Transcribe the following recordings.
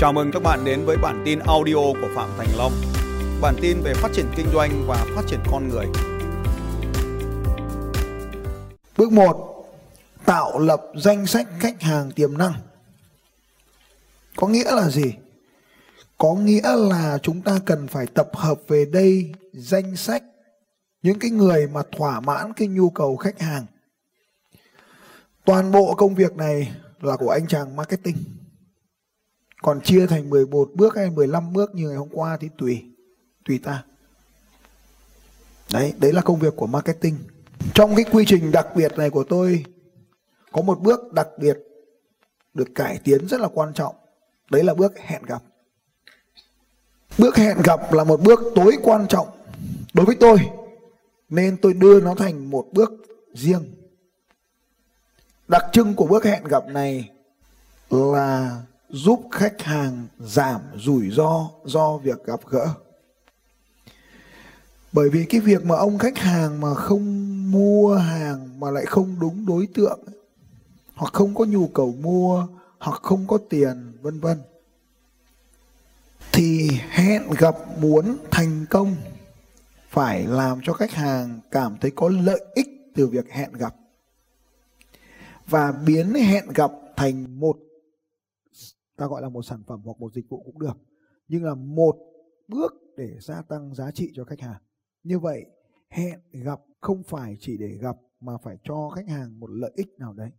Chào mừng các bạn đến với bản tin audio của Phạm Thành Long. Bản tin về phát triển kinh doanh và phát triển con người. Bước 1. Tạo lập danh sách khách hàng tiềm năng. Có nghĩa là gì? Có nghĩa là chúng ta cần phải tập hợp về đây danh sách những cái người mà thỏa mãn cái nhu cầu khách hàng. Toàn bộ công việc này là của anh chàng marketing còn chia thành 11 bước hay 15 bước như ngày hôm qua thì tùy tùy ta. Đấy đấy là công việc của marketing. Trong cái quy trình đặc biệt này của tôi, có một bước đặc biệt được cải tiến rất là quan trọng. Đấy là bước hẹn gặp. Bước hẹn gặp là một bước tối quan trọng đối với tôi, nên tôi đưa nó thành một bước riêng. Đặc trưng của bước hẹn gặp này là giúp khách hàng giảm rủi ro do việc gặp gỡ. Bởi vì cái việc mà ông khách hàng mà không mua hàng mà lại không đúng đối tượng, hoặc không có nhu cầu mua, hoặc không có tiền, vân vân, thì hẹn gặp muốn thành công phải làm cho khách hàng cảm thấy có lợi ích từ việc hẹn gặp. Và biến hẹn gặp thành một ta gọi là một sản phẩm hoặc một dịch vụ cũng được, nhưng là một bước để gia tăng giá trị cho khách hàng. Như vậy, hẹn gặp không phải chỉ để gặp mà phải cho khách hàng một lợi ích nào đấy.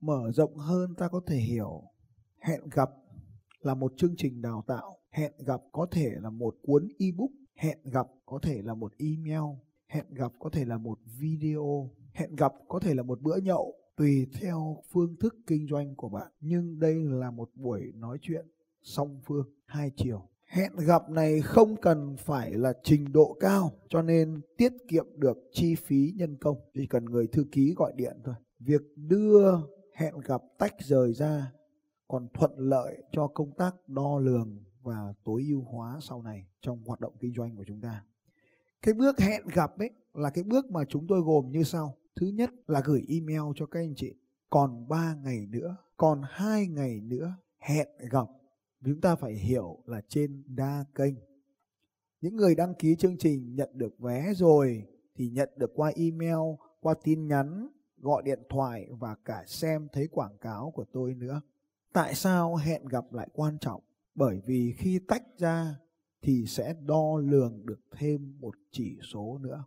Mở rộng hơn ta có thể hiểu, hẹn gặp là một chương trình đào tạo, hẹn gặp có thể là một cuốn ebook, hẹn gặp có thể là một email, hẹn gặp có thể là một video, hẹn gặp có thể là một bữa nhậu tùy theo phương thức kinh doanh của bạn. Nhưng đây là một buổi nói chuyện song phương, hai chiều. Hẹn gặp này không cần phải là trình độ cao, cho nên tiết kiệm được chi phí nhân công. Chỉ cần người thư ký gọi điện thôi. Việc đưa hẹn gặp tách rời ra còn thuận lợi cho công tác đo lường và tối ưu hóa sau này trong hoạt động kinh doanh của chúng ta. Cái bước hẹn gặp ấy là cái bước mà chúng tôi gồm như sau. Thứ nhất là gửi email cho các anh chị. Còn 3 ngày nữa, còn 2 ngày nữa hẹn gặp. Chúng ta phải hiểu là trên đa kênh. Những người đăng ký chương trình nhận được vé rồi thì nhận được qua email, qua tin nhắn, gọi điện thoại và cả xem thấy quảng cáo của tôi nữa. Tại sao hẹn gặp lại quan trọng? Bởi vì khi tách ra thì sẽ đo lường được thêm một chỉ số nữa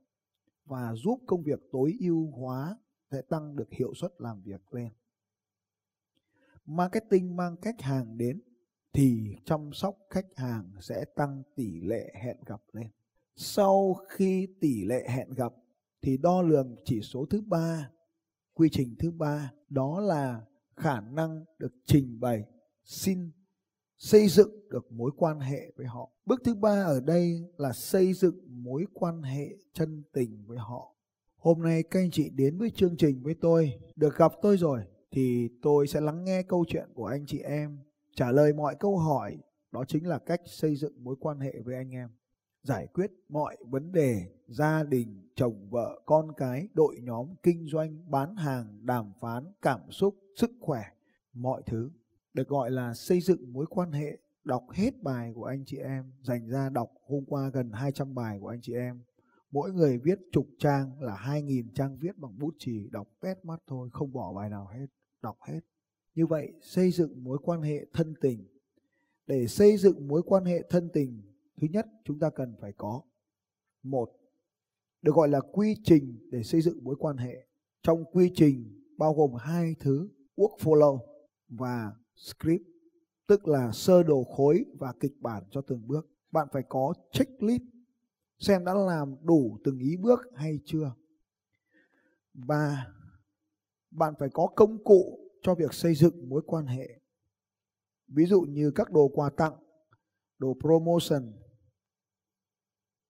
và giúp công việc tối ưu hóa sẽ tăng được hiệu suất làm việc lên. Marketing mang khách hàng đến thì chăm sóc khách hàng sẽ tăng tỷ lệ hẹn gặp lên. Sau khi tỷ lệ hẹn gặp thì đo lường chỉ số thứ ba, quy trình thứ ba đó là khả năng được trình bày xin xây dựng được mối quan hệ với họ. Bước thứ ba ở đây là xây dựng mối quan hệ chân tình với họ. Hôm nay các anh chị đến với chương trình với tôi, được gặp tôi rồi thì tôi sẽ lắng nghe câu chuyện của anh chị em, trả lời mọi câu hỏi, đó chính là cách xây dựng mối quan hệ với anh em. Giải quyết mọi vấn đề gia đình, chồng vợ, con cái, đội nhóm, kinh doanh, bán hàng, đàm phán, cảm xúc, sức khỏe, mọi thứ được gọi là xây dựng mối quan hệ đọc hết bài của anh chị em, dành ra đọc hôm qua gần 200 bài của anh chị em. Mỗi người viết chục trang là 2.000 trang viết bằng bút chì, đọc tét mắt thôi, không bỏ bài nào hết, đọc hết. Như vậy, xây dựng mối quan hệ thân tình. Để xây dựng mối quan hệ thân tình, thứ nhất chúng ta cần phải có, một, được gọi là quy trình để xây dựng mối quan hệ. Trong quy trình bao gồm hai thứ workflow và script tức là sơ đồ khối và kịch bản cho từng bước. Bạn phải có checklist xem đã làm đủ từng ý bước hay chưa. Và bạn phải có công cụ cho việc xây dựng mối quan hệ. Ví dụ như các đồ quà tặng, đồ promotion,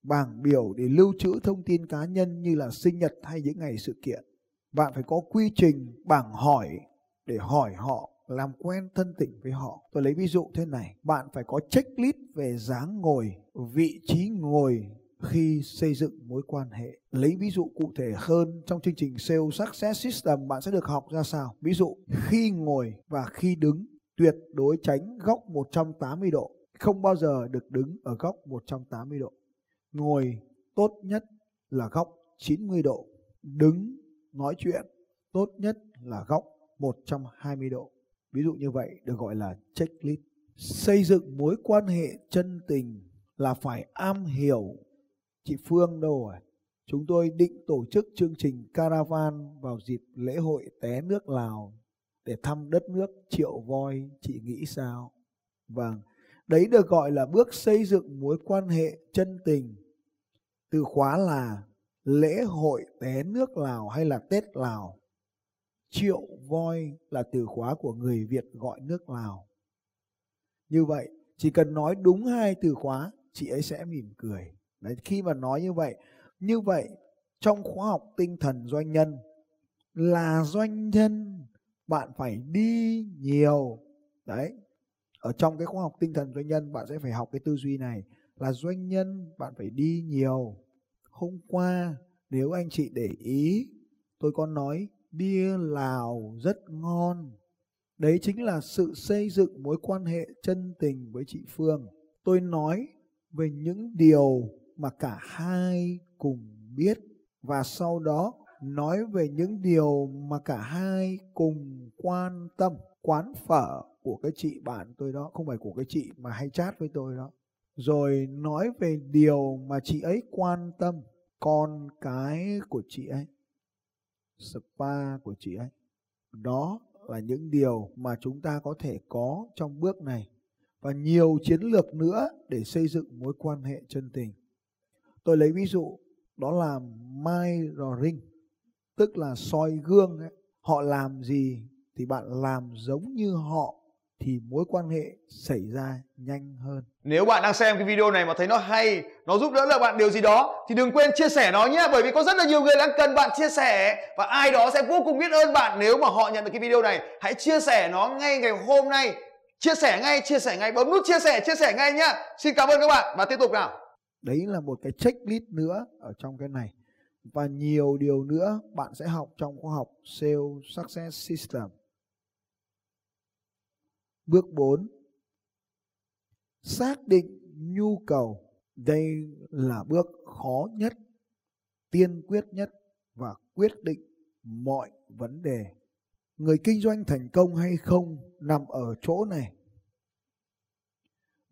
bảng biểu để lưu trữ thông tin cá nhân như là sinh nhật hay những ngày sự kiện. Bạn phải có quy trình bảng hỏi để hỏi họ làm quen thân tình với họ. Tôi lấy ví dụ thế này, bạn phải có checklist về dáng ngồi, vị trí ngồi khi xây dựng mối quan hệ. Lấy ví dụ cụ thể hơn trong chương trình Sales Success System bạn sẽ được học ra sao. Ví dụ khi ngồi và khi đứng tuyệt đối tránh góc 180 độ, không bao giờ được đứng ở góc 180 độ. Ngồi tốt nhất là góc 90 độ, đứng nói chuyện tốt nhất là góc 120 độ. Ví dụ như vậy được gọi là checklist. Xây dựng mối quan hệ chân tình là phải am hiểu chị Phương đâu rồi. Chúng tôi định tổ chức chương trình caravan vào dịp lễ hội té nước Lào để thăm đất nước triệu voi, chị nghĩ sao? Vâng, đấy được gọi là bước xây dựng mối quan hệ chân tình. Từ khóa là lễ hội té nước Lào hay là Tết Lào. Triệu voi là từ khóa của người Việt gọi nước Lào. Như vậy, chỉ cần nói đúng hai từ khóa, chị ấy sẽ mỉm cười. Đấy, khi mà nói như vậy, như vậy trong khóa học tinh thần doanh nhân là doanh nhân bạn phải đi nhiều. Đấy, ở trong cái khóa học tinh thần doanh nhân bạn sẽ phải học cái tư duy này là doanh nhân bạn phải đi nhiều hôm qua nếu anh chị để ý tôi có nói bia lào rất ngon. Đấy chính là sự xây dựng mối quan hệ chân tình với chị phương. Tôi nói về những điều mà cả hai cùng biết và sau đó nói về những điều mà cả hai cùng quan tâm. Quán phở của cái chị bạn tôi đó, không phải của cái chị mà hay chat với tôi đó. Rồi nói về điều mà chị ấy quan tâm, con cái của chị ấy spa của chị ấy. Đó là những điều mà chúng ta có thể có trong bước này và nhiều chiến lược nữa để xây dựng mối quan hệ chân tình. Tôi lấy ví dụ, đó là mirroring tức là soi gương ấy. họ làm gì thì bạn làm giống như họ thì mối quan hệ xảy ra nhanh hơn. Nếu bạn đang xem cái video này mà thấy nó hay, nó giúp đỡ được bạn điều gì đó thì đừng quên chia sẻ nó nhé bởi vì có rất là nhiều người đang cần bạn chia sẻ và ai đó sẽ vô cùng biết ơn bạn nếu mà họ nhận được cái video này. Hãy chia sẻ nó ngay ngày hôm nay. Chia sẻ ngay, chia sẻ ngay, bấm nút chia sẻ, chia sẻ ngay nhá. Xin cảm ơn các bạn và tiếp tục nào. Đấy là một cái checklist nữa ở trong cái này và nhiều điều nữa bạn sẽ học trong khoa học Sales Success System. Bước 4. Xác định nhu cầu. Đây là bước khó nhất, tiên quyết nhất và quyết định mọi vấn đề. Người kinh doanh thành công hay không nằm ở chỗ này.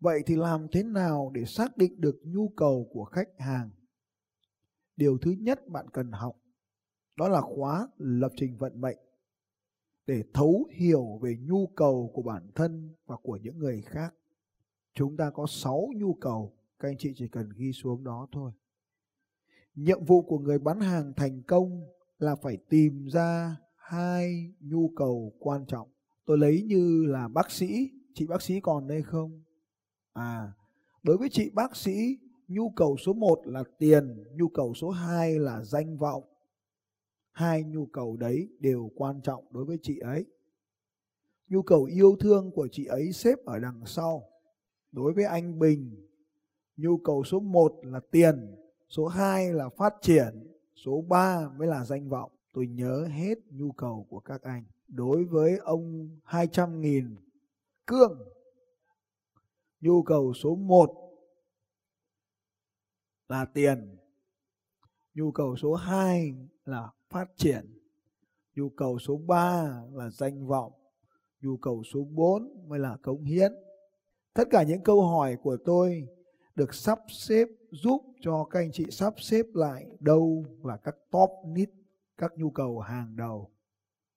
Vậy thì làm thế nào để xác định được nhu cầu của khách hàng? Điều thứ nhất bạn cần học đó là khóa lập trình vận mệnh để thấu hiểu về nhu cầu của bản thân và của những người khác. Chúng ta có 6 nhu cầu, các anh chị chỉ cần ghi xuống đó thôi. Nhiệm vụ của người bán hàng thành công là phải tìm ra hai nhu cầu quan trọng. Tôi lấy như là bác sĩ, chị bác sĩ còn đây không? À, đối với chị bác sĩ, nhu cầu số 1 là tiền, nhu cầu số 2 là danh vọng hai nhu cầu đấy đều quan trọng đối với chị ấy. Nhu cầu yêu thương của chị ấy xếp ở đằng sau. Đối với anh bình, nhu cầu số 1 là tiền, số 2 là phát triển, số 3 mới là danh vọng. Tôi nhớ hết nhu cầu của các anh. Đối với ông 200.000 cương, nhu cầu số 1 là tiền nhu cầu số 2 là phát triển. Nhu cầu số 3 là danh vọng. Nhu cầu số 4 mới là cống hiến. Tất cả những câu hỏi của tôi được sắp xếp giúp cho các anh chị sắp xếp lại đâu là các top need, các nhu cầu hàng đầu.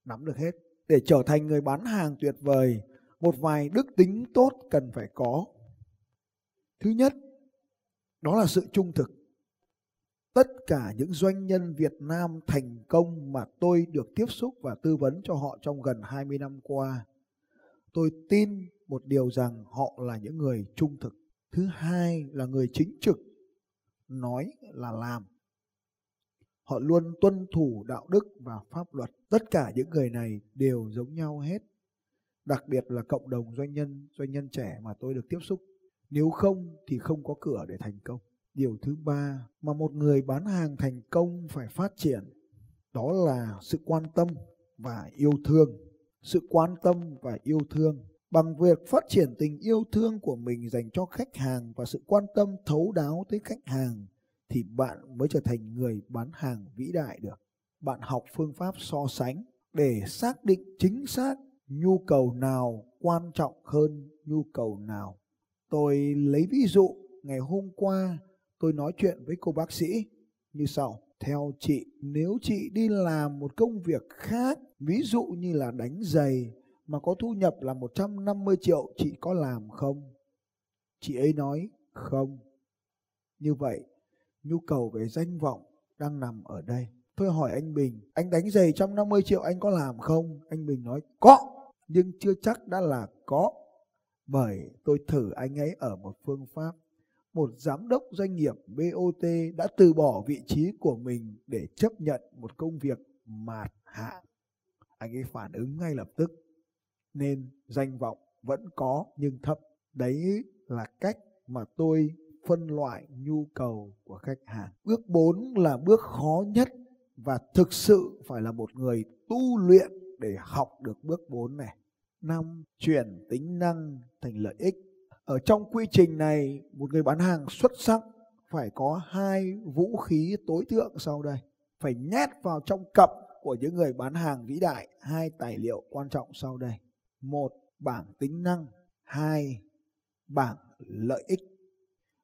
Nắm được hết. Để trở thành người bán hàng tuyệt vời, một vài đức tính tốt cần phải có. Thứ nhất, đó là sự trung thực tất cả những doanh nhân Việt Nam thành công mà tôi được tiếp xúc và tư vấn cho họ trong gần 20 năm qua. Tôi tin một điều rằng họ là những người trung thực. Thứ hai là người chính trực, nói là làm. Họ luôn tuân thủ đạo đức và pháp luật. Tất cả những người này đều giống nhau hết. Đặc biệt là cộng đồng doanh nhân, doanh nhân trẻ mà tôi được tiếp xúc. Nếu không thì không có cửa để thành công điều thứ ba mà một người bán hàng thành công phải phát triển, đó là sự quan tâm và yêu thương sự quan tâm và yêu thương bằng việc phát triển tình yêu thương của mình dành cho khách hàng và sự quan tâm thấu đáo tới khách hàng thì bạn mới trở thành người bán hàng vĩ đại được. Bạn học phương pháp so sánh để xác định chính xác nhu cầu nào quan trọng hơn nhu cầu nào. Tôi lấy ví dụ, ngày hôm qua tôi nói chuyện với cô bác sĩ như sau. Theo chị, nếu chị đi làm một công việc khác, ví dụ như là đánh giày mà có thu nhập là 150 triệu, chị có làm không? Chị ấy nói không. Như vậy, nhu cầu về danh vọng đang nằm ở đây. Tôi hỏi anh Bình, anh đánh giày 150 triệu anh có làm không? Anh Bình nói có, nhưng chưa chắc đã là có. Bởi tôi thử anh ấy ở một phương pháp một giám đốc doanh nghiệp BOT đã từ bỏ vị trí của mình để chấp nhận một công việc mạt hạ. Anh ấy phản ứng ngay lập tức. Nên danh vọng vẫn có nhưng thấp. Đấy là cách mà tôi phân loại nhu cầu của khách hàng. Bước 4 là bước khó nhất và thực sự phải là một người tu luyện để học được bước 4 này. năm, Chuyển tính năng thành lợi ích ở trong quy trình này, một người bán hàng xuất sắc phải có hai vũ khí tối thượng sau đây. Phải nhét vào trong cặp của những người bán hàng vĩ đại. Hai tài liệu quan trọng sau đây. Một, bảng tính năng. Hai, bảng lợi ích.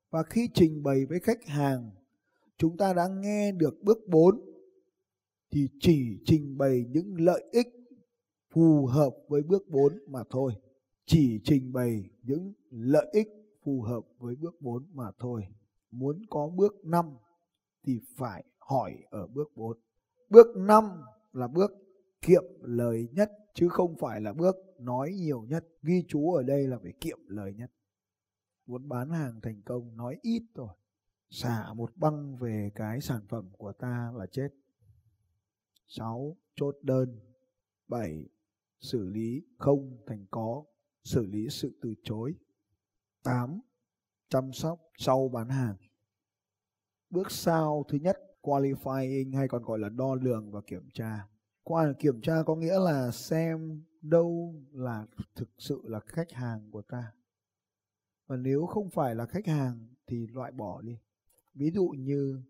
Và khi trình bày với khách hàng, chúng ta đã nghe được bước 4 thì chỉ trình bày những lợi ích phù hợp với bước 4 mà thôi chỉ trình bày những lợi ích phù hợp với bước 4 mà thôi. Muốn có bước 5 thì phải hỏi ở bước 4. Bước 5 là bước kiệm lời nhất, chứ không phải là bước nói nhiều nhất. Ghi chú ở đây là phải kiệm lời nhất. Muốn bán hàng thành công, nói ít rồi. Xả một băng về cái sản phẩm của ta là chết. 6. Chốt đơn 7. Xử lý không thành có xử lý sự từ chối. 8. Chăm sóc sau bán hàng. Bước sau thứ nhất, qualifying hay còn gọi là đo lường và kiểm tra. Qua kiểm tra có nghĩa là xem đâu là thực sự là khách hàng của ta. Và nếu không phải là khách hàng thì loại bỏ đi. Ví dụ như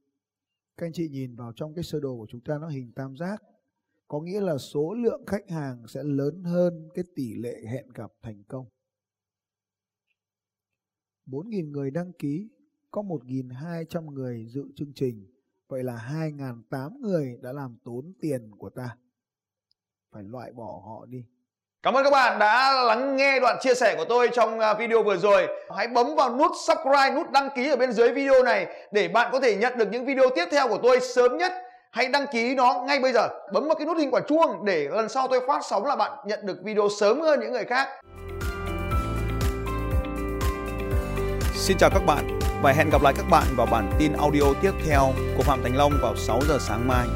các anh chị nhìn vào trong cái sơ đồ của chúng ta nó hình tam giác có nghĩa là số lượng khách hàng sẽ lớn hơn cái tỷ lệ hẹn gặp thành công. 4.000 người đăng ký, có 1.200 người dự chương trình. Vậy là 2.008 người đã làm tốn tiền của ta. Phải loại bỏ họ đi. Cảm ơn các bạn đã lắng nghe đoạn chia sẻ của tôi trong à, video vừa rồi. Hãy bấm vào nút subscribe, nút đăng ký ở bên dưới video này để bạn có thể nhận được những video tiếp theo của tôi sớm nhất hãy đăng ký nó ngay bây giờ bấm vào cái nút hình quả chuông để lần sau tôi phát sóng là bạn nhận được video sớm hơn những người khác Xin chào các bạn và hẹn gặp lại các bạn vào bản tin audio tiếp theo của Phạm Thành Long vào 6 giờ sáng mai.